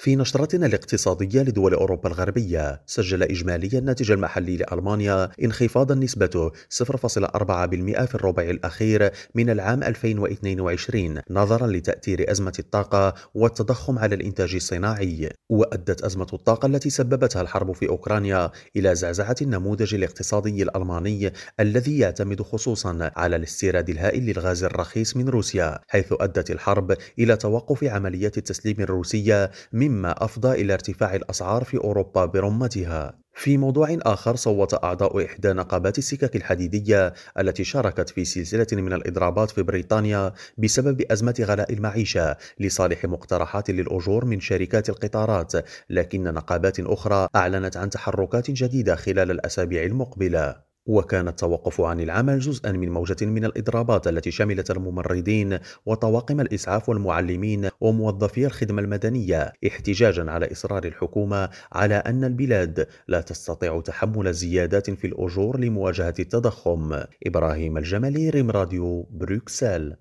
في نشرتنا الاقتصادية لدول أوروبا الغربية سجل إجمالي الناتج المحلي لألمانيا انخفاضا نسبته 0.4% في الربع الأخير من العام 2022 نظرا لتأثير أزمة الطاقة والتضخم على الإنتاج الصناعي. وأدت أزمة الطاقة التي سببتها الحرب في أوكرانيا إلى زعزعة النموذج الاقتصادي الألماني الذي يعتمد خصوصا على الاستيراد الهائل للغاز الرخيص من روسيا حيث أدت الحرب إلى توقف عملية التسليم الروسية من مما أفضى إلى ارتفاع الأسعار في أوروبا برمتها. في موضوع آخر صوت أعضاء إحدى نقابات السكك الحديدية التي شاركت في سلسلة من الإضرابات في بريطانيا بسبب أزمة غلاء المعيشة لصالح مقترحات للأجور من شركات القطارات لكن نقابات أخرى أعلنت عن تحركات جديدة خلال الأسابيع المقبلة. وكان التوقف عن العمل جزءا من موجة من الإضرابات التي شملت الممرضين وطواقم الإسعاف والمعلمين وموظفي الخدمة المدنية احتجاجا على إصرار الحكومة على أن البلاد لا تستطيع تحمل زيادات في الأجور لمواجهة التضخم. إبراهيم الجمالي ريم راديو بروكسل.